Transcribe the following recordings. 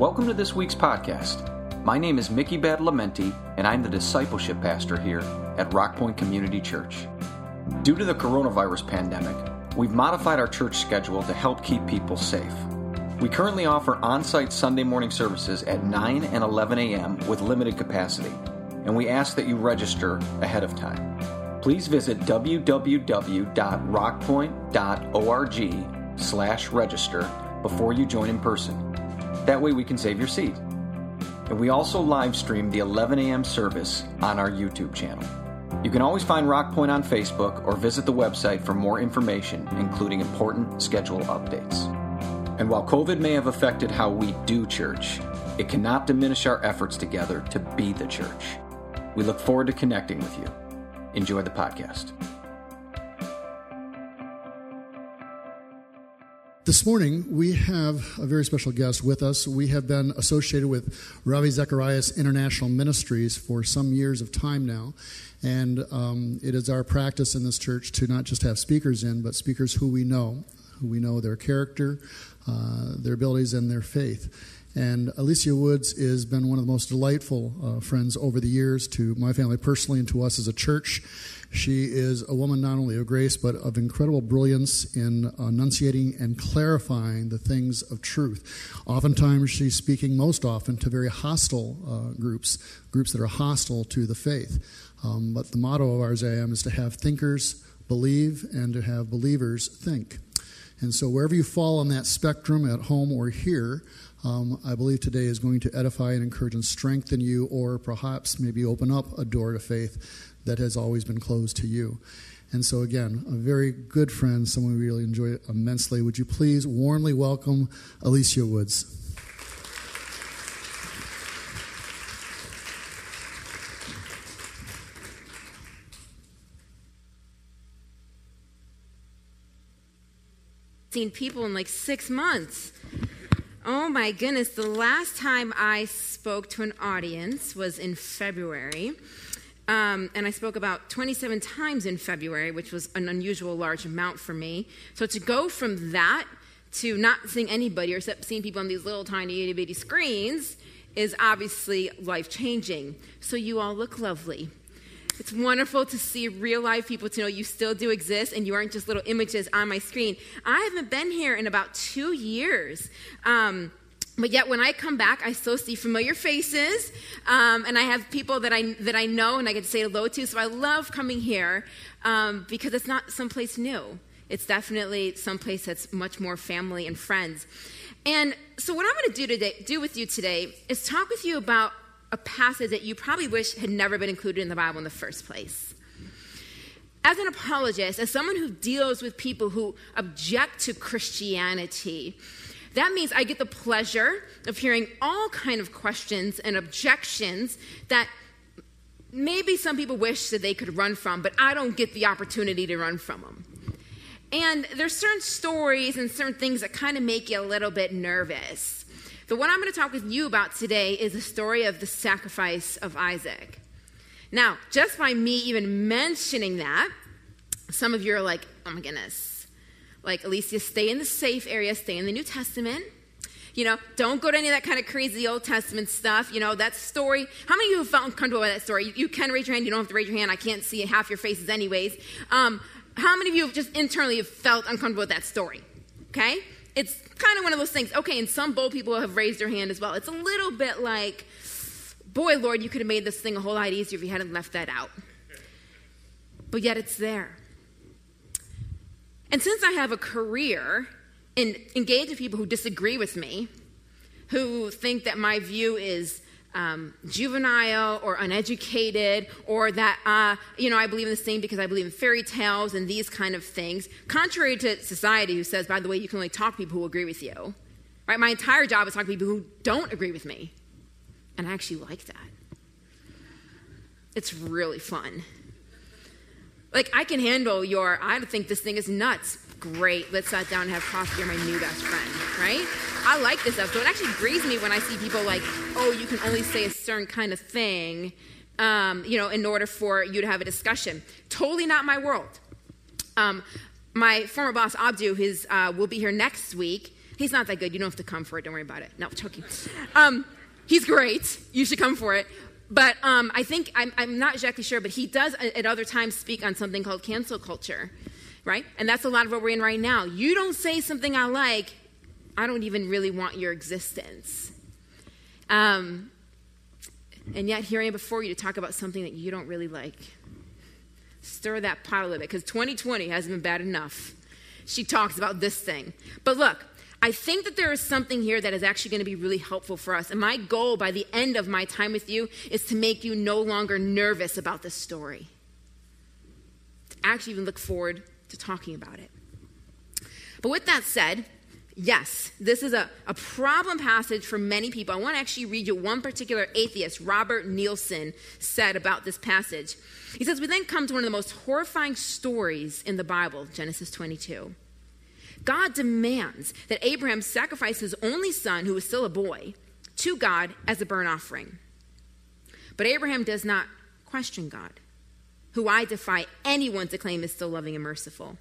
Welcome to this week's podcast. My name is Mickey Badalamenti, and I'm the discipleship pastor here at Rock Point Community Church. Due to the coronavirus pandemic, we've modified our church schedule to help keep people safe. We currently offer on site Sunday morning services at 9 and 11 a.m. with limited capacity, and we ask that you register ahead of time. Please visit www.rockpoint.org slash register before you join in person. That way we can save your seat. And we also live stream the 11 a.m. service on our YouTube channel. You can always find Rockpoint on Facebook or visit the website for more information, including important schedule updates. And while COVID may have affected how we do church, it cannot diminish our efforts together to be the church. We look forward to connecting with you. Enjoy the podcast. This morning, we have a very special guest with us. We have been associated with Ravi Zacharias International Ministries for some years of time now. And um, it is our practice in this church to not just have speakers in, but speakers who we know, we know their character, uh, their abilities, and their faith. And Alycia Woods has been one of the most delightful uh, friends over the years to my family personally and to us as a church. She is a woman not only of grace, but of incredible brilliance in enunciating and clarifying the things of truth. Oftentimes, she's speaking most often to very hostile uh, groups, groups that are hostile to the faith. Um, but the motto of RZIM is to have thinkers believe and to have believers think. And so, wherever you fall on that spectrum, at home or here, um, I believe today is going to edify and encourage and strengthen you, or perhaps maybe open up a door to faith that has always been closed to you. And so, again, a very good friend, someone we really enjoy immensely. Would you please warmly welcome Alycia Woods? Seen people in like six months. Oh my goodness, the last time I spoke to an audience was in February. Um, and I spoke about 27 times in February, which was an unusual large amount for me. So to go from that to not seeing anybody or except seeing people on these little tiny itty bitty screens is obviously life changing. So you all look lovely. It's wonderful to see real life people to know you still do exist and you aren't just little images on my screen. I haven't been here in about two years. Um, but yet, when I come back, I still see familiar faces, um, and I have people that I that I know and I get to say hello to. So I love coming here um, because it's not someplace new. It's definitely someplace that's much more family and friends. And so, what I'm going to do today, do with you today, is talk with you about a passage that you probably wish had never been included in the Bible in the first place. As an apologist, as someone who deals with people who object to Christianity, that means I get the pleasure of hearing all kind of questions and objections that maybe some people wish that they could run from, but I don't get the opportunity to run from them. And there's certain stories and certain things that kind of make you a little bit nervous. The one I'm going to talk with you about today is the story of the sacrifice of Isaac. Now, just by me even mentioning that, some of you are like, oh my goodness, like, Alycia, stay in the safe area, stay in the New Testament. You know, don't go to any of that kind of crazy Old Testament stuff. You know, that story. How many of you have felt uncomfortable by that story? You, you, can raise your hand. You don't have to raise your hand. I can't see half your faces, anyways. Um, how many of you have just internally have felt uncomfortable with that story? Okay? It's kind of one of those things. Okay, and some bold people have raised their hand as well. It's a little bit like, boy, Lord, you could have made this thing a whole lot easier if you hadn't left that out. But yet it's there. And since I have a career in engaging people who disagree with me, who think that my view is um, juvenile or uneducated, or that uh, you know I believe in the same because I believe in fairy tales and these kind of things, contrary to society, who says, by the way, you can only talk to people who agree with you. Right? My entire job is talking to people who don't agree with me, and I actually like that. It's really fun. Like, I can handle your, I think this thing is nuts. Great, let's sit down and have coffee. You're my new best friend, right? I like this stuff. So it actually grieves me when I see people like, oh, you can only say a certain kind of thing, um, you know, in order for you to have a discussion. Totally not my world. Um, my former boss, Abdu, his, uh, will be here next week. He's not that good. You don't have to come for it. Don't worry about it. No, joking. Um, he's great. You should come for it. But um, I think, I'm, I'm not exactly sure, but he does at other times speak on something called cancel culture, right? And that's a lot of what we're in right now. You don't say something I like, I don't even really want your existence. Um, and yet, here I am before you to talk about something that you don't really like. Stir that pot a little bit, because 2020 hasn't been bad enough. She talks about this thing. But look, I think that there is something here that is actually going to be really helpful for us. And my goal by the end of my time with you is to make you no longer nervous about this story. To actually even look forward to talking about it. But with that said, yes, this is a, a problem passage for many people. I want to actually read you one particular atheist, Robert Nielsen, said about this passage. He says, We then come to one of the most horrifying stories in the Bible, Genesis 22. God demands that Abraham sacrifice his only son, who was still a boy, to God as a burnt offering. But Abraham does not question God, who I defy anyone to claim is still loving and merciful.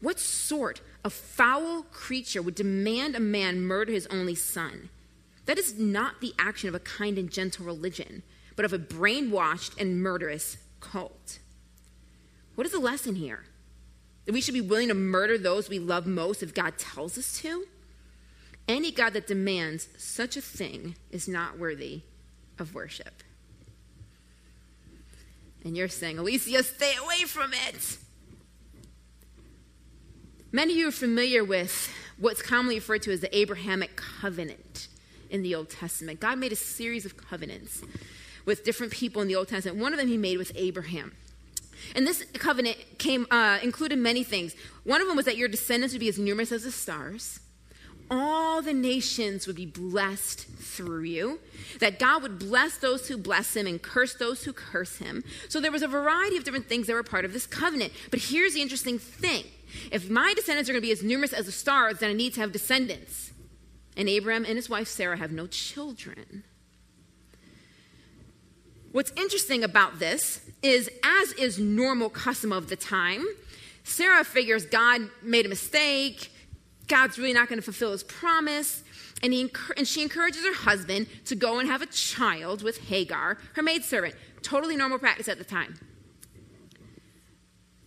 What sort of foul creature would demand a man murder his only son? That is not the action of a kind and gentle religion, but of a brainwashed and murderous cult. What is the lesson here? That we should be willing to murder those we love most if God tells us to? Any God that demands such a thing is not worthy of worship. And you're saying, Alycia, stay away from it. Many of you are familiar with what's commonly referred to as the Abrahamic covenant in the Old Testament. God made a series of covenants with different people in the Old Testament. One of them he made with Abraham. And this covenant came uh, included many things. One of them was that your descendants would be as numerous as the stars. All the nations would be blessed through you. That God would bless those who bless him and curse those who curse him. So there was a variety of different things that were part of this covenant. But here's the interesting thing if my descendants are going to be as numerous as the stars, then I need to have descendants. And Abraham and his wife Sarah have no children. What's interesting about this is, as is normal custom of the time, Sarah figures God made a mistake. God's really not going to fulfill his promise. And, he, and she encourages her husband to go and have a child with Hagar, her maidservant. Totally normal practice at the time.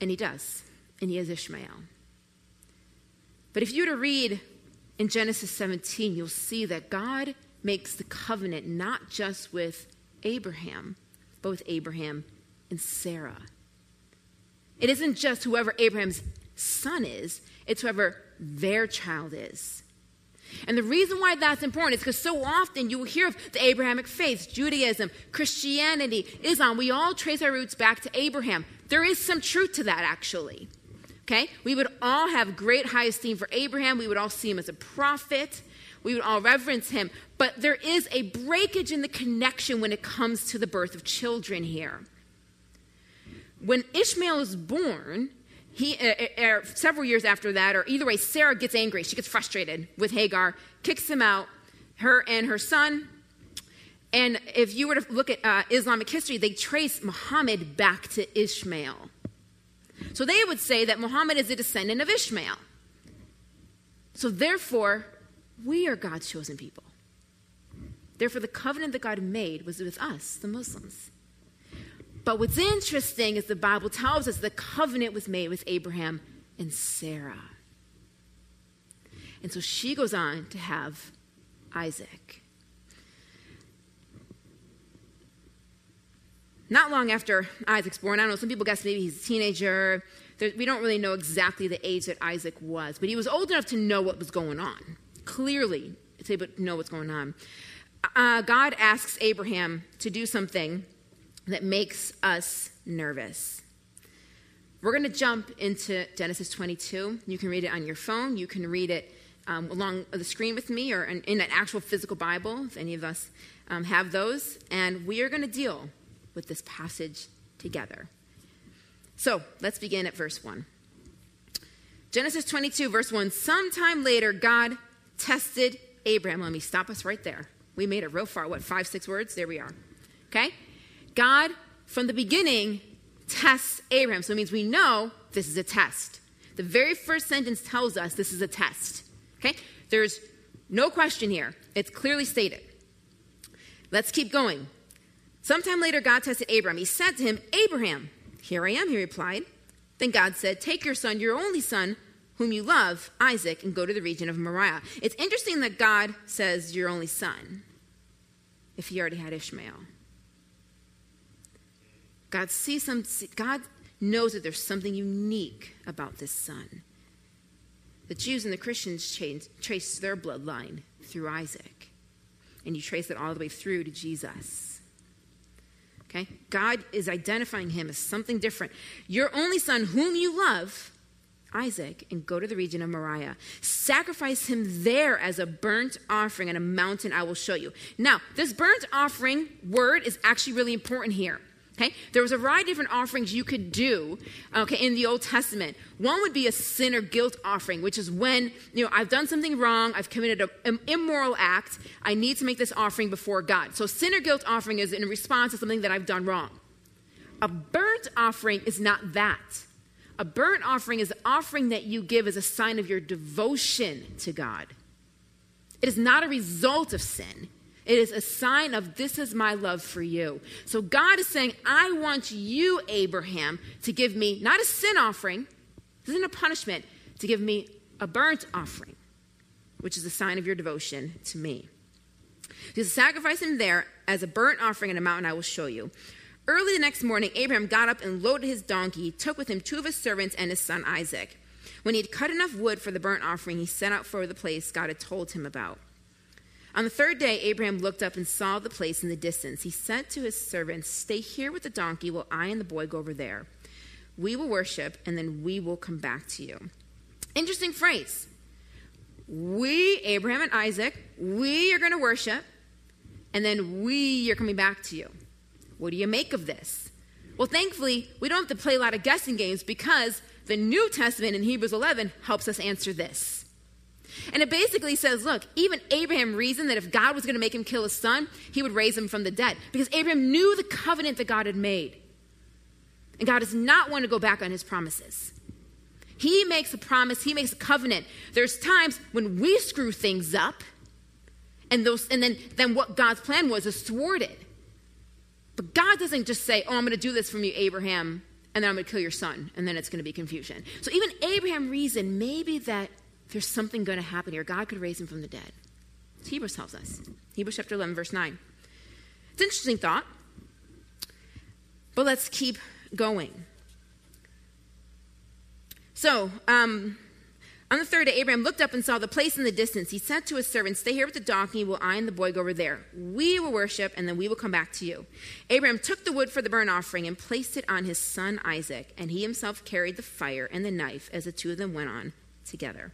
And he does. And he has Ishmael. But if you were to read in Genesis 17, you'll see that God makes the covenant not just with Abraham, but with Abraham and Sarah. It isn't just whoever Abraham's son is, it's whoever their child is. And the reason why that's important is because so often you will hear of the Abrahamic faith, Judaism, Christianity, Islam. We all trace our roots back to Abraham. There is some truth to that, actually. Okay? We would all have great high esteem for Abraham. We would all see him as a prophet. We would all reverence him. But there is a breakage in the connection when it comes to the birth of children here. When Ishmael is born, he, uh, uh, several years after that, or either way, Sarah gets angry. She gets frustrated with Hagar, kicks him out, her and her son. And if you were to look at uh, Islamic history, they trace Muhammad back to Ishmael. So they would say that Muhammad is a descendant of Ishmael. So therefore, we are God's chosen people. Therefore, the covenant that God made was with us, the Muslims. But what's interesting is the Bible tells us the covenant was made with Abraham and Sarah. And so she goes on to have Isaac. Not long after Isaac's born, I don't know, some people guess maybe he's a teenager. we don't really know exactly the age that Isaac was, but he was old enough to know what was going on clearly to know what's going on. Uh, God asks Abraham to do something that makes us nervous. We're going to jump into Genesis 22. You can read it on your phone. You can read it um, along the screen with me or in, in, an actual physical Bible, if any of us um, have those. And we are going to deal with this passage together. So let's begin at verse 1. Genesis 22, verse 1. Sometime later, God tested Abraham. Let me stop us right there. We made it real far. What, five, six words? There we are. Okay? God, from the beginning, tests Abraham. So it means we know this is a test. The very first sentence tells us this is a test. Okay? There's no question here. It's clearly stated. Let's keep going. Sometime later, God tested Abraham. He said to him, Abraham, here I am, he replied. Then God said, Take your son, your only son, whom you love, Isaac, and go to the region of Moriah. It's interesting that God says your only son if he already had Ishmael. God sees some God knows that there's something unique about this son. The Jews and the Christians trace, their bloodline through Isaac, and you trace it all the way through to Jesus. Okay? God is identifying him as something different. Your only son, whom you love, Isaac, and go to the region of Moriah. Sacrifice him there as a burnt offering on a mountain I will show you. Now, this burnt offering word is actually really important here. Okay? There was a variety of different offerings you could do, okay, in the Old Testament. One would be a sin or guilt offering, which is when, you know, I've done something wrong, I've committed an immoral act, I need to make this offering before God. So sin or guilt offering is in response to something that I've done wrong. A burnt offering is not that. A burnt offering is the offering that you give as a sign of your devotion to God. It is not a result of sin. It is a sign of this is my love for you. So God is saying, I want you, Abraham, to give me not a sin offering, this isn't a punishment, to give me a burnt offering, which is a sign of your devotion to me. To sacrifice him there as a burnt offering in a mountain I will show you. Early the next morning, Abraham got up and loaded his donkey. Took with him two of his servants and his son Isaac. When he had cut enough wood for the burnt offering, he set out for the place God had told him about. On the third day, Abraham looked up and saw the place in the distance. He said to his servants, Stay here with the donkey while I and the boy go over there. We will worship, and then we will come back to you. Interesting phrase. We, Abraham and Isaac, we are going to worship, and then we are coming back to you. What do you make of this? Well, thankfully, we don't have to play a lot of guessing games because the New Testament in Hebrews 11 helps us answer this. And it basically says, look, even Abraham reasoned that if God was going to make him kill his son, he would raise him from the dead. Because Abraham knew the covenant that God had made. And God does not want to go back on his promises. He makes a promise, he makes a covenant. There's times when we screw things up, and those and then, then what God's plan was is thwarted. But God doesn't just say, Oh, I'm going to do this from you, Abraham, and then I'm going to kill your son, and then it's going to be confusion. So even Abraham reasoned maybe that there's something going to happen here. God could raise him from the dead. Hebrews tells us. Hebrews chapter 11, verse 9. It's an interesting thought. But let's keep going. So, um, on the third day, Abraham looked up and saw the place in the distance. He said to his servants, Stay here with the donkey while I and the boy go over there. We will worship, and then we will come back to you. Abraham took the wood for the burnt offering and placed it on his son Isaac, and he himself carried the fire and the knife as the two of them went on together.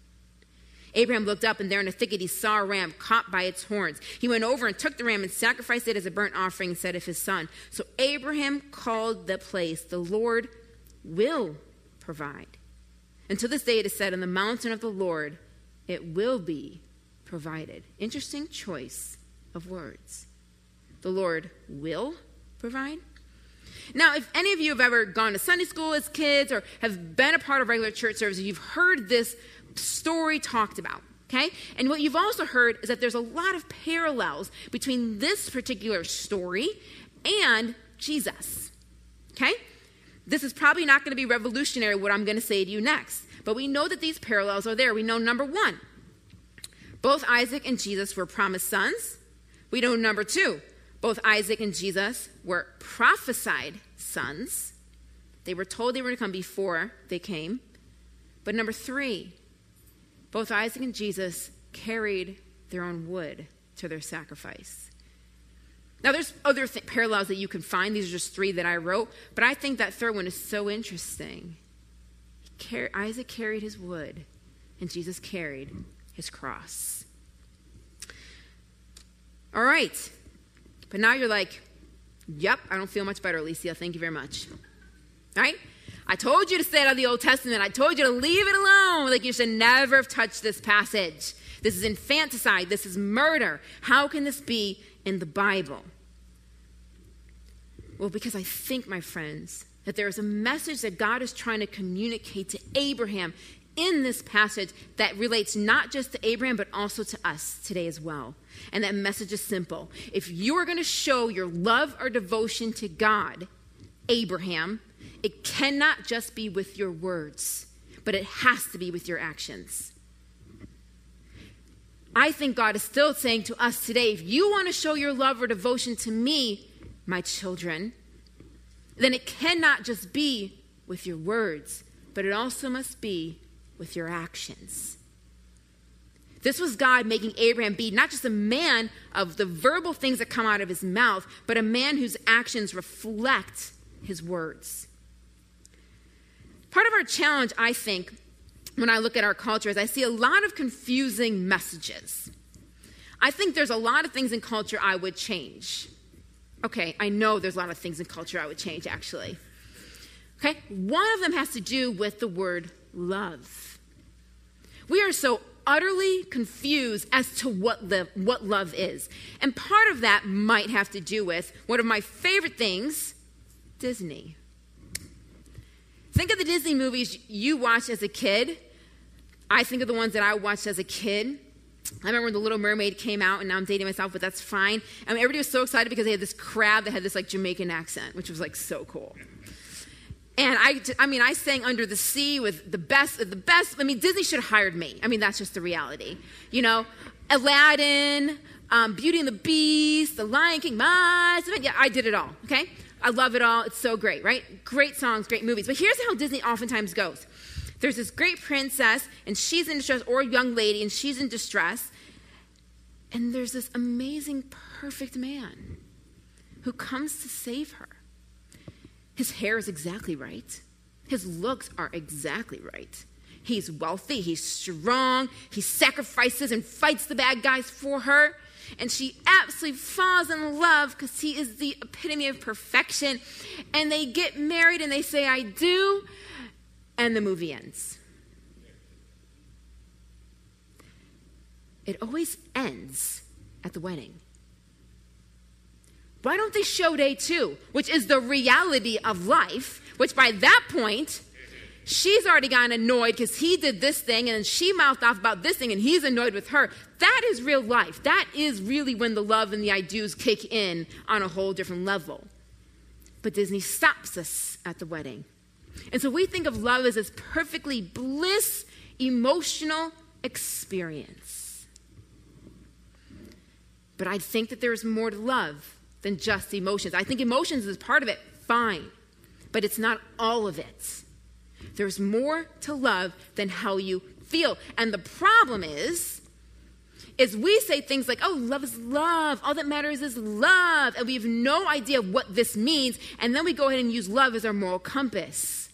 Abraham looked up, and there in a thicket he saw a ram caught by its horns. He went over and took the ram and sacrificed it as a burnt offering instead of his son. So Abraham called the place, The Lord will provide. To this day it is said, On the mountain of the Lord it will be provided. Interesting choice of words. The Lord will provide. Now, if any of you have ever gone to Sunday school as kids or have been a part of regular church services, you've heard this story talked about. Okay? And what you've also heard is that there's a lot of parallels between this particular story and Jesus. Okay? This is probably not going to be revolutionary, what I'm going to say to you next. But we know that these parallels are there. We know number one, both Isaac and Jesus were promised sons. We know number two, both Isaac and Jesus were prophesied sons. They were told they were to come before they came. But number three, both Isaac and Jesus carried their own wood to their sacrifice. Now, there's other th- parallels that you can find. These are just three that I wrote, but I think that third one is so interesting. Car- Isaac carried his wood, and Jesus carried his cross. All right. But now you're like, yep, I don't feel much better, Alycia. Thank you very much. All right? I told you to stay out of the Old Testament. I told you to leave it alone. Like you should never have touched this passage. This is infanticide. This is murder. How can this be in the Bible? Well, because I think, my friends, that there is a message that God is trying to communicate to Abraham in this passage that relates not just to Abraham, but also to us today as well. And that message is simple. If you are going to show your love or devotion to God, Abraham, it cannot just be with your words, but it has to be with your actions. I think God is still saying to us today if you want to show your love or devotion to me, my children, then it cannot just be with your words, but it also must be with your actions. This was God making Abraham be not just a man of the verbal things that come out of his mouth, but a man whose actions reflect his words. Part of our challenge, I think, when I look at our culture is I see a lot of confusing messages. I think there's a lot of things in culture I would change. Okay, I know there's a lot of things in culture I would change, actually. Okay, one of them has to do with the word love. We are so utterly confused as to what, the, what love is. And part of that might have to do with one of my favorite things Disney. Think of the Disney movies you watched as a kid. I think of the ones that I watched as a kid. I remember when The Little Mermaid came out, and now I'm dating myself, but that's fine. I mean, everybody was so excited because they had this crab that had this like Jamaican accent, which was like so cool. And I, I mean, I sang Under the Sea with the best, the best. I mean, Disney should have hired me. I mean, that's just the reality. You know, Aladdin, um, Beauty and the Beast, The Lion King, my, yeah, I did it all. Okay, I love it all. It's so great, right? Great songs, great movies. But here's how Disney oftentimes goes there's this great princess, and she's in distress, or young lady, and she's in distress. And there's this amazing, perfect man who comes to save her. His hair is exactly right, his looks are exactly right. He's wealthy, he's strong, he sacrifices and fights the bad guys for her and she absolutely falls in love because he is the epitome of perfection. And they get married and they say, I do, and the movie ends. It always ends at the wedding. Why don't they show day two, which is the reality of life, which by that point, she's already gotten annoyed because he did this thing and she mouthed off about this thing and he's annoyed with her. That is real life. That is really when the love and the I do's kick in on a whole different level. But Disney stops us at the wedding. And so we think of love as this perfectly bliss, emotional experience. But I think that there is more to love than just emotions. I think emotions is part of it, fine. But it's not all of it. There's more to love than how you feel. And the problem is, is we say things like, oh, love is love. All that matters is love. And we have no idea what this means. And then we go ahead and use love as our moral compass.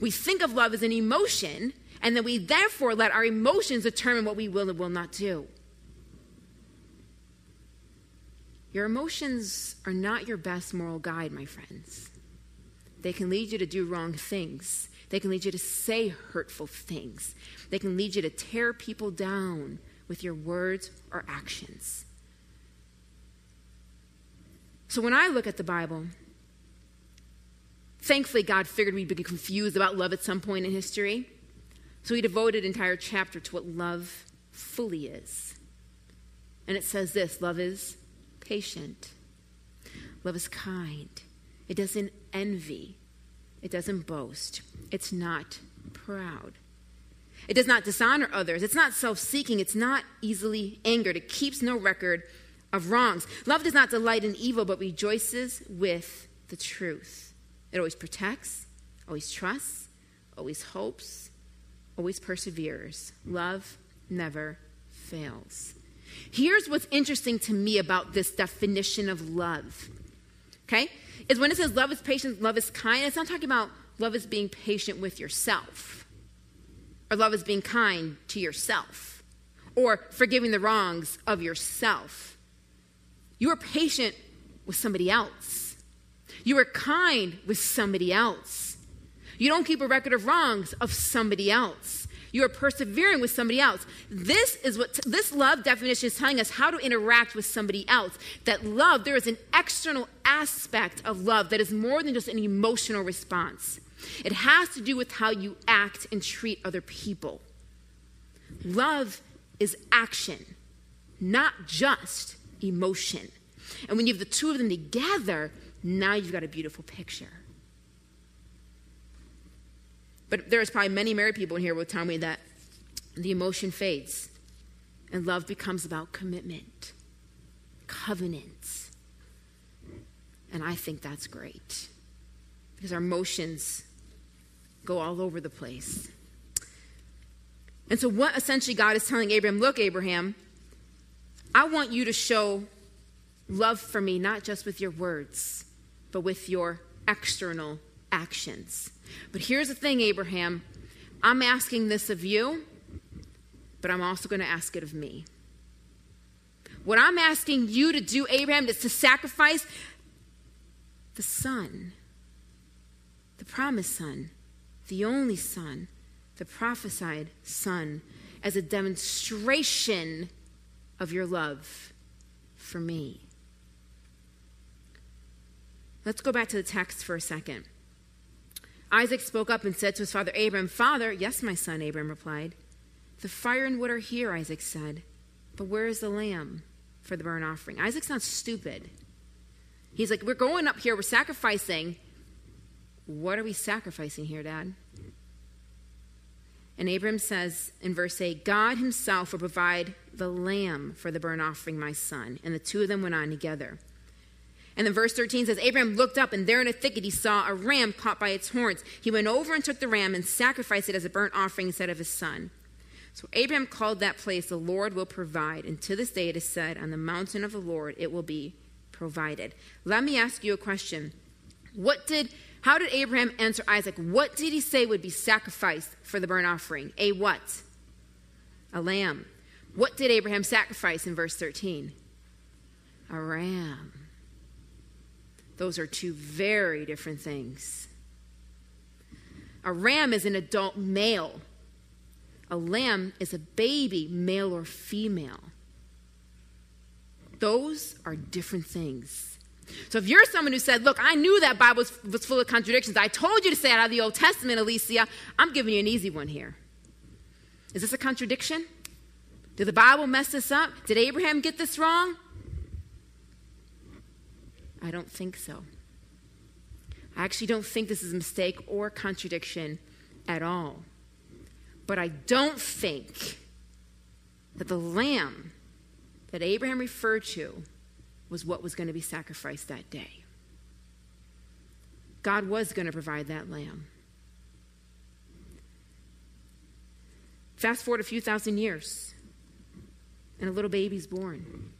We think of love as an emotion, and then we therefore let our emotions determine what we will and will not do. Your emotions are not your best moral guide, my friends. They can lead you to do wrong things. They can lead you to say hurtful things. They can lead you to tear people down with your words or actions. So when I look at the Bible, thankfully God figured we'd be confused about love at some point in history. So he devoted an entire chapter to what love fully is. And it says this love is patient, love is kind. It doesn't envy. It doesn't boast. It's not proud. It does not dishonor others. It's not self seeking. It's not easily angered. It keeps no record of wrongs. Love does not delight in evil, but rejoices with the truth. It always protects, always trusts, always hopes, always perseveres. Love never fails. Here's what's interesting to me about this definition of love. Okay? Is when it says love is patient, love is kind, it's not talking about love is being patient with yourself, or love is being kind to yourself, or forgiving the wrongs of yourself. You are patient with somebody else. You are kind with somebody else. You don't keep a record of wrongs of somebody else. You are persevering with somebody else. This is what t- this love definition is telling us how to interact with somebody else. That love, there is an external aspect of love that is more than just an emotional response. It has to do with how you act and treat other people. Love is action, not just emotion. And when you have the two of them together, now you've got a beautiful picture. But there's probably many married people in here will tell me that the emotion fades and love becomes about commitment, covenants. And I think that's great because our emotions go all over the place. And so, what essentially God is telling Abraham look, Abraham, I want you to show love for me, not just with your words, but with your external actions. But here's the thing, Abraham I'm asking this of you, but I'm also going to ask it of me. What I'm asking you to do, Abraham, is to sacrifice the son, the promised son, the only son, the prophesied son, as a demonstration of your love for me. Let's go back to the text for a second. Isaac spoke up and said to his father Abram, Father, yes, my son, Abram replied. The fire and wood are here, Isaac said, but where is the lamb for the burnt offering? Isaac's not stupid. He's like, We're going up here, we're sacrificing. What are we sacrificing here, Dad? And Abram says in verse 8, God himself will provide the lamb for the burnt offering, my son. And the two of them went on together. And then verse 13 says, Abraham looked up, and there in a thicket he saw a ram caught by its horns. He went over and took the ram and sacrificed it as a burnt offering instead of his son. So Abraham called that place, The Lord will provide. And to this day it is said, On the mountain of the Lord it will be provided. Let me ask you a question. What did, how did Abraham answer Isaac? What did he say would be sacrificed for the burnt offering? A what? A lamb. What did Abraham sacrifice in verse 13? A ram. Those are two very different things. A ram is an adult male, a lamb is a baby, male or female. Those are different things. So if you're someone who said, Look, I knew that Bible was, was full of contradictions, I told you to say it out of the Old Testament, Alycia, I'm giving you an easy one here. Is this a contradiction? Did the Bible mess this up? Did Abraham get this wrong? I don't think so. I actually don't think this is a mistake or contradiction at all. But I don't think that the lamb that Abraham referred to was what was going to be sacrificed that day. God was going to provide that lamb. Fast forward a few thousand years, and a little baby's born.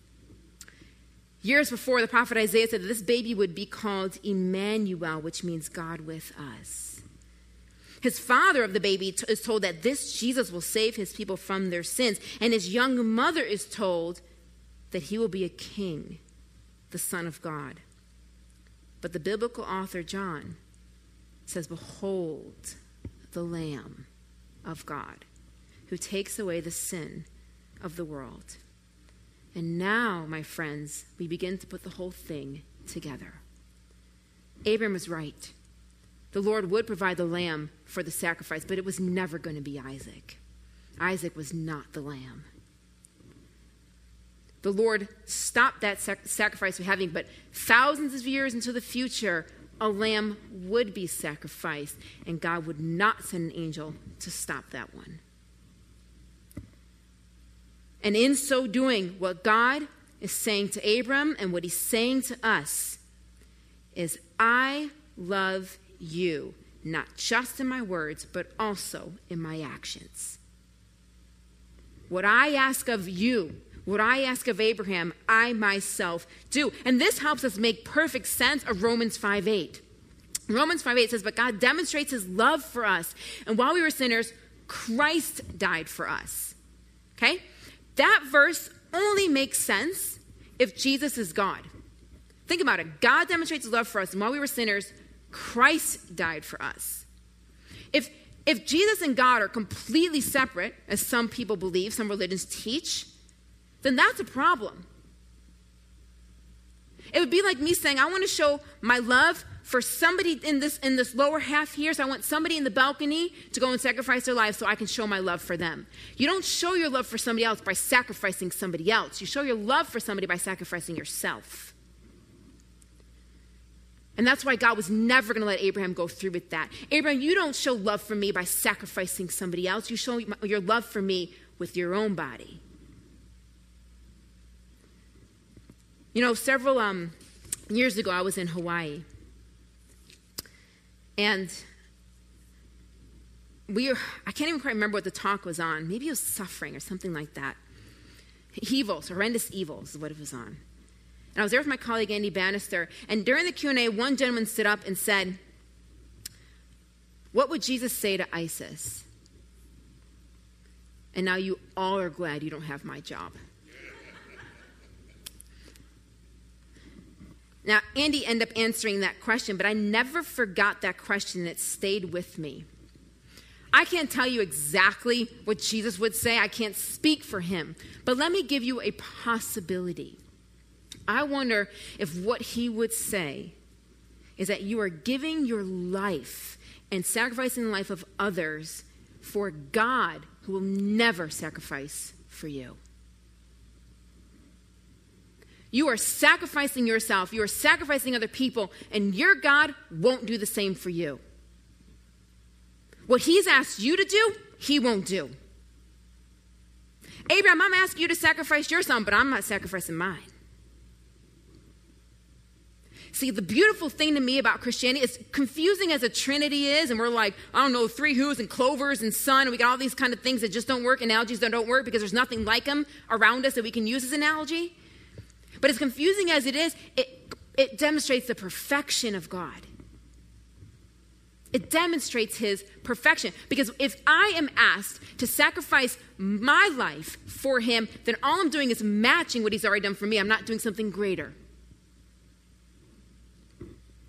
Years before, the prophet Isaiah said that this baby would be called Emmanuel, which means God with us. His father of the baby t- is told that this Jesus will save his people from their sins, and his young mother is told that he will be a king, the Son of God. But the biblical author John says, Behold the Lamb of God who takes away the sin of the world. And now, my friends, we begin to put the whole thing together. Abram was right. The Lord would provide the lamb for the sacrifice, but it was never going to be Isaac. Isaac was not the lamb. The Lord stopped that sac- sacrifice from having, but thousands of years into the future, a lamb would be sacrificed, and God would not send an angel to stop that one. And in so doing, what God is saying to Abram and what he's saying to us is, I love you, not just in my words, but also in my actions. What I ask of you, what I ask of Abraham, I myself do. And this helps us make perfect sense of Romans 5 8. Romans 5 8 says, But God demonstrates his love for us. And while we were sinners, Christ died for us. Okay? That verse only makes sense if Jesus is God. Think about it. God demonstrates his love for us, and while we were sinners, Christ died for us. If if Jesus and God are completely separate, as some people believe, some religions teach, then that's a problem. It would be like me saying, I want to show my love for somebody in this in this lower half here. So I want somebody in the balcony to go and sacrifice their life so I can show my love for them. You don't show your love for somebody else by sacrificing somebody else. You show your love for somebody by sacrificing yourself. And that's why God was never going to let Abraham go through with that. Abraham, you don't show love for me by sacrificing somebody else. You show your love for me with your own body. You know, several um, years ago, I was in Hawaii. And we were, I can't even quite remember what the talk was on. Maybe it was suffering or something like that. Evils, horrendous evils is what it was on. And I was there with my colleague Andy Bannister, and during the Q&A, one gentleman stood up and said, "What would Jesus say to ISIS?" And now you all are glad you don't have my job. Now, Andy ended up answering that question, but I never forgot that question. It stayed with me. I can't tell you exactly what Jesus would say, I can't speak for him, but let me give you a possibility. I wonder if what he would say is that you are giving your life and sacrificing the life of others for God who will never sacrifice for you. You are sacrificing yourself, you are sacrificing other people, and your God won't do the same for you. What He's asked you to do, He won't do. Abraham, I'm asking you to sacrifice your son, but I'm not sacrificing mine. See, the beautiful thing to me about Christianity is confusing as a Trinity is, and we're like, I don't know, three who's and clovers and sun, and we got all these kind of things that just don't work, analogies that don't work because there's nothing like them around us that we can use as analogy. But as confusing as it is, it, it demonstrates the perfection of God. It demonstrates his perfection. Because if I am asked to sacrifice my life for him, then all I'm doing is matching what he's already done for me. I'm not doing something greater.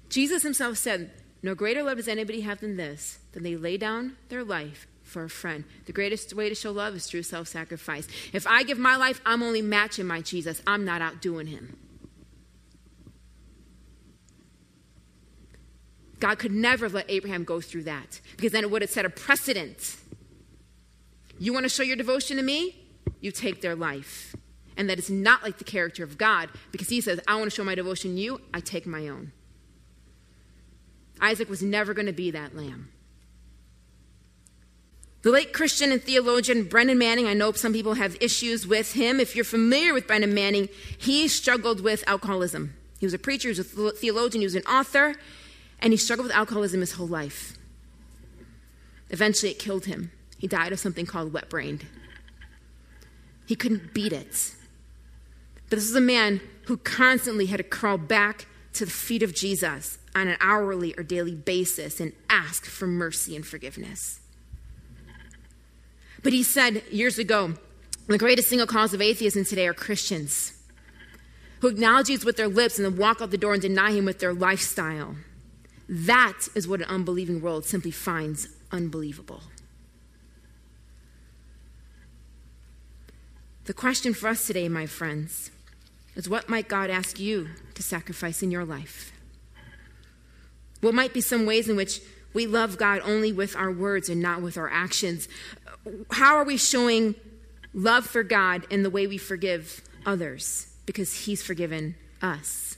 Jesus himself said, No greater love does anybody have than this, than they lay down their life for a friend. The greatest way to show love is through self sacrifice. If I give my life, I'm only matching my Jesus, I'm not outdoing him. God could never have let Abraham go through that because then it would have set a precedent. You want to show your devotion to me? You take their life. And that is not like the character of God because he says, I want to show my devotion to you, I take my own. Isaac was never going to be that lamb. The late Christian and theologian Brennan Manning, I know some people have issues with him. If you're familiar with Brennan Manning, he struggled with alcoholism. He was a preacher, he was a theologian, he was an author, and he struggled with alcoholism his whole life. Eventually, it killed him. He died of something called wet brain. He couldn't beat it. But this is a man who constantly had to crawl back to the feet of Jesus on an hourly or daily basis and ask for mercy and forgiveness. But he said years ago the greatest single cause of atheism today are Christians who acknowledge Jesus with their lips and then walk out the door and deny him with their lifestyle. That is what an unbelieving world simply finds unbelievable. The question for us today, my friends, is what might God ask you to sacrifice in your life? What might be some ways in which we love God only with our words and not with our actions? How are we showing love for God in the way we forgive others because He's forgiven us?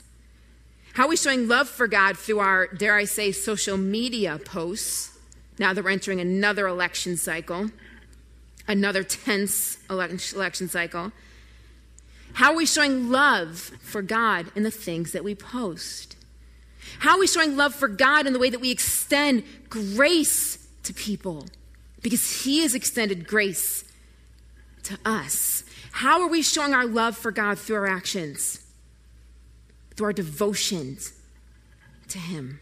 How are we showing love for God through our, dare I say, social media posts now that we're entering another election cycle, another tense election cycle? How are we showing love for God in the things that we post? How are we showing love for God in the way that we extend grace to people? Because He has extended grace to us. How are we showing our love for God through our actions? Through our devotions to Him.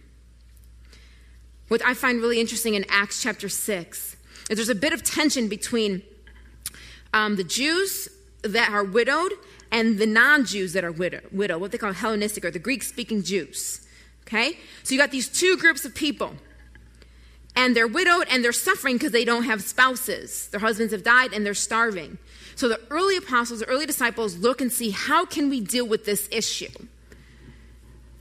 What I find really interesting in Acts chapter 6 is there's a bit of tension between um, the Jews that are widowed and the non Jews that are widow, widow, what they call Hellenistic or the Greek speaking Jews. Okay? So you got these two groups of people. And they're widowed and they're suffering because they don't have spouses. Their husbands have died and they're starving. So the early apostles, the early disciples look and see how can we deal with this issue?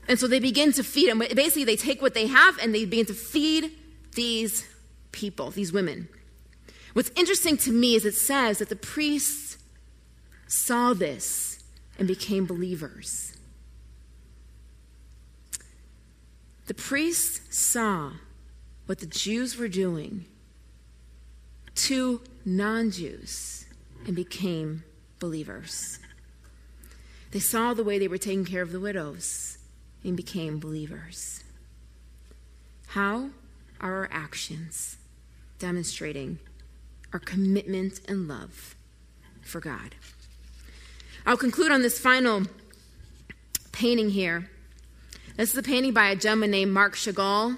And so they begin to feed them. Basically, they take what they have and they begin to feed these people, these women. What's interesting to me is it says that the priests saw this and became believers. The priests saw what the Jews were doing to non Jews and became believers. They saw the way they were taking care of the widows and became believers. How are our actions demonstrating our commitment and love for God? I'll conclude on this final painting here. This is a painting by a gentleman named Marc Chagall.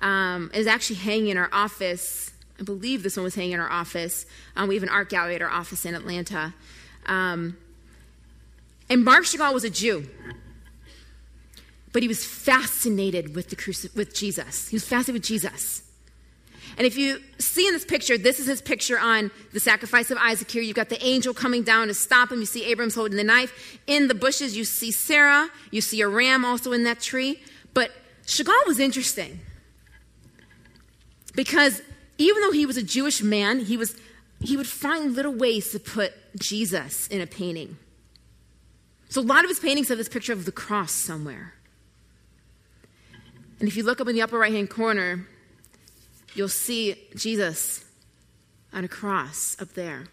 Um, actually hanging in our office. I believe this one was hanging in our office. Um, we have an art gallery at our office in Atlanta. Um, and Marc Chagall was a Jew but he was fascinated with, the cruci- with Jesus. He was fascinated with Jesus. And if you see in this picture, this is his picture on the sacrifice of Isaac here. You've got the angel coming down to stop him. You see Abraham's holding the knife. In the bushes, you see Sarah. You see a ram also in that tree. But Chagall was interesting because even though he was a Jewish man, he, was, he would find little ways to put Jesus in a painting. So a lot of his paintings have this picture of the cross somewhere. And if you look up in the upper right hand corner, you'll see Jesus on a cross up there.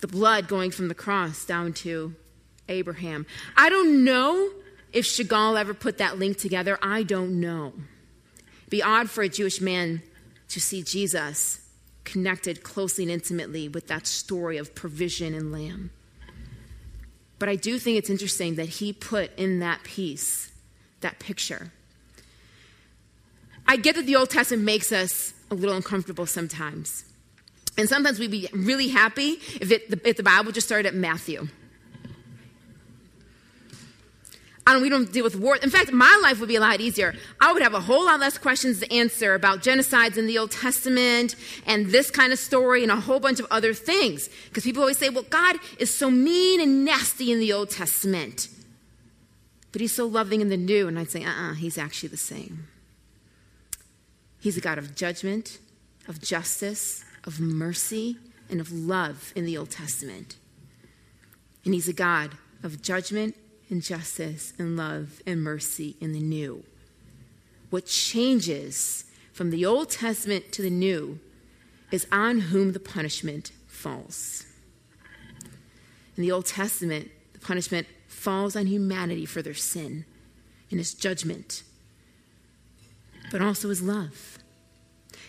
The blood going from the cross down to Abraham. I don't know if Chagall ever put that link together. I don't know. It'd be odd for a Jewish man to see Jesus connected closely and intimately with that story of provision and lamb. But I do think it's interesting that he put in that piece, that picture, I get that the Old Testament makes us a little uncomfortable sometimes. And sometimes we'd be really happy if, it, if the Bible just started at Matthew. Don't, we don't deal with war. In fact, my life would be a lot easier. I would have a whole lot less questions to answer about genocides in the Old Testament and this kind of story and a whole bunch of other things. Because people always say, well, God is so mean and nasty in the Old Testament, but he's so loving in the New. And I'd say, uh uh-uh, uh, he's actually the same. He's a God of judgment, of justice, of mercy, and of love in the Old Testament. And He's a God of judgment and justice and love and mercy in the New. What changes from the Old Testament to the New is on whom the punishment falls. In the Old Testament, the punishment falls on humanity for their sin and his judgment but also his love.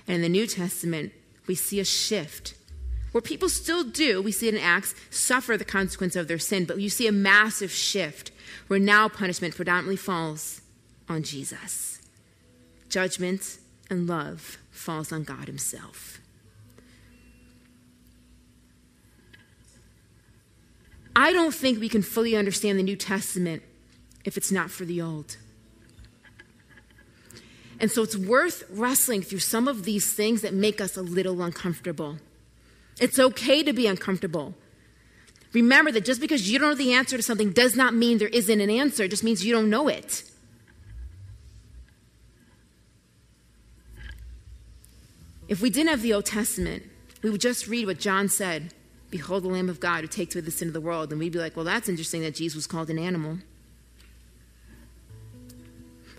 And in the New Testament, we see a shift where people still do, we see it in Acts, suffer the consequence of their sin, but you see a massive shift where now punishment predominantly falls on Jesus. Judgment and love falls on God Himself. I don't think we can fully understand the New Testament if it's not for the Old. And so it's worth wrestling through some of these things that make us a little uncomfortable. It's okay to be uncomfortable. Remember that just because you don't know the answer to something does not mean there isn't an answer, it just means you don't know it. If we didn't have the Old Testament, we would just read what John said Behold the Lamb of God who takes away the sin of the world. And we'd be like, well, that's interesting that Jesus was called an animal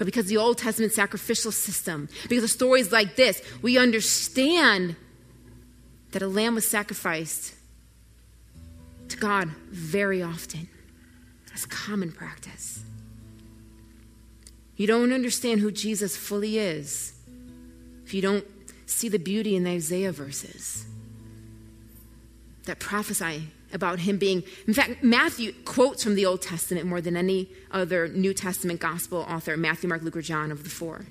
but because the Old Testament sacrificial system, because of stories like this, we understand that a lamb was sacrificed to God very often. That's common practice. You don't understand who Jesus fully is if you don't see the beauty in the Isaiah verses that prophesy about him being. In fact, Matthew quotes from the Old Testament more than any other New Testament gospel author Matthew, Mark, Luke, or John of the four.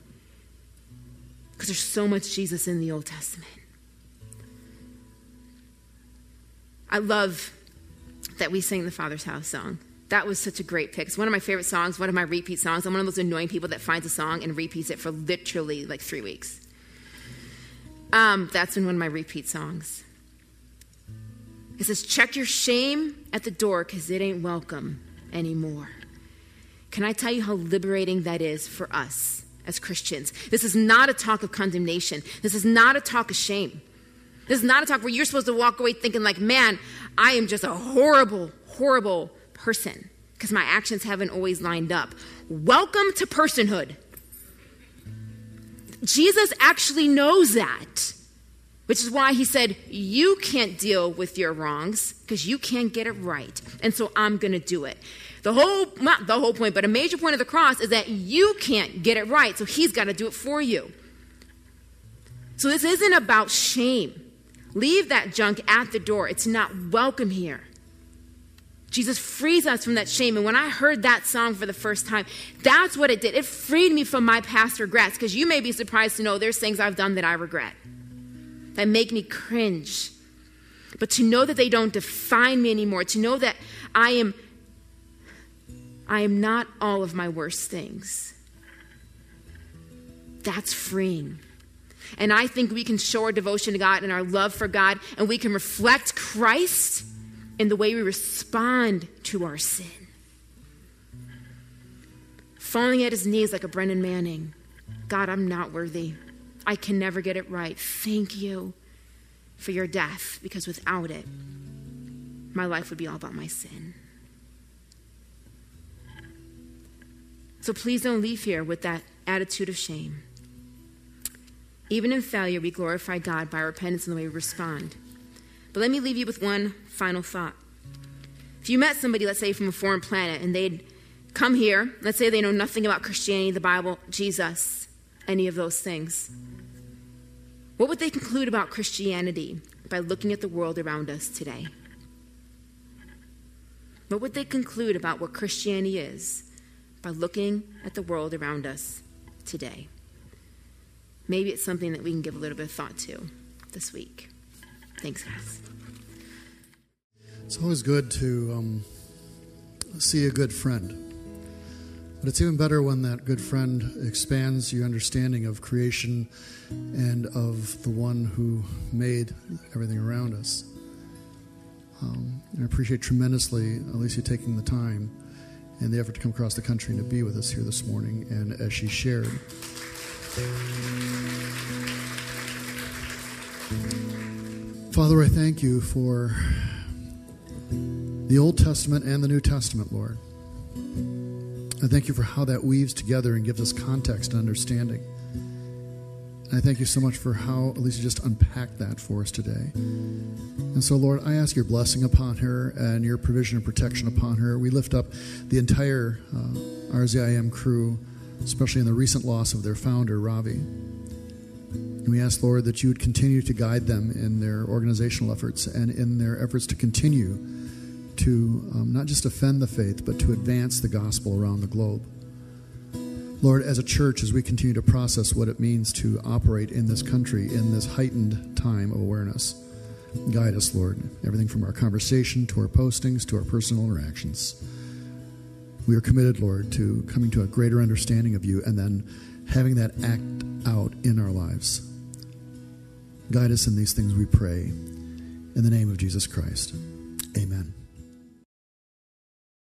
Because there's so much Jesus in the Old Testament. I love that we sing the Father's House song. That was such a great pick. It's one of my favorite songs, one of my repeat songs. I'm one of those annoying people that finds a song and repeats it for literally like three weeks. Um, that's in one of my repeat songs. It says, check your shame at the door because it ain't welcome anymore. Can I tell you how liberating that is for us as Christians? This is not a talk of condemnation. This is not a talk of shame. This is not a talk where you're supposed to walk away thinking, like, man, I am just a horrible, horrible person because my actions haven't always lined up. Welcome to personhood. Jesus actually knows that, which is why he said, You can't deal with your wrongs because you can't get it right. And so I'm going to do it. The whole, not the whole point, but a major point of the cross is that you can't get it right, so he's got to do it for you. So this isn't about shame. Leave that junk at the door. It's not welcome here. Jesus frees us from that shame. And when I heard that song for the first time, that's what it did. It freed me from my past regrets. Because you may be surprised to know there's things I've done that I regret, that make me cringe. But to know that they don't define me anymore, to know that I am I am not all of my worst things. That's freeing. And I think we can show our devotion to God and our love for God, and we can reflect Christ in the way we respond to our sin. Falling at his knees like a Brennan Manning God, I'm not worthy. I can never get it right. Thank you for your death, because without it, my life would be all about my sin. So please don't leave here with that attitude of shame. Even in failure, we glorify God by repentance and the way we respond. But let me leave you with one final thought. If you met somebody, let's say from a foreign planet, and they'd come here, let's say they know nothing about Christianity, the Bible, Jesus, any of those things, what would they conclude about Christianity by looking at the world around us today? What would they conclude about what Christianity is by looking at the world around us today? maybe it's something that we can give a little bit of thought to this week. Thanks, guys. It's always good to um, see a good friend. But it's even better when that good friend expands your understanding of creation and of the one who made everything around us. Um, I appreciate tremendously Alycia taking the time and the effort to come across the country and to be with us here this morning. And as she shared, Father, I thank you for the Old Testament and the New Testament, Lord. I thank you for how that weaves together and gives us context and understanding. And I thank you so much for how Alycia just unpacked that for us today. And so, Lord, I ask your blessing upon her and your provision and protection upon her. We lift up the entire uh, RZIM crew, especially in the recent loss of their founder, Ravi. And we ask, Lord, that you would continue to guide them in their organizational efforts and in their efforts to continue to um, not just defend the faith, but to advance the gospel around the globe. Lord, as a church, as we continue to process what it means to operate in this country in this heightened time of awareness, guide us, Lord, everything from our conversation to our postings to our personal interactions. We are committed, Lord, to coming to a greater understanding of you and then having that act out in our lives. Guide us in these things, we pray. In the name of Jesus Christ. Amen.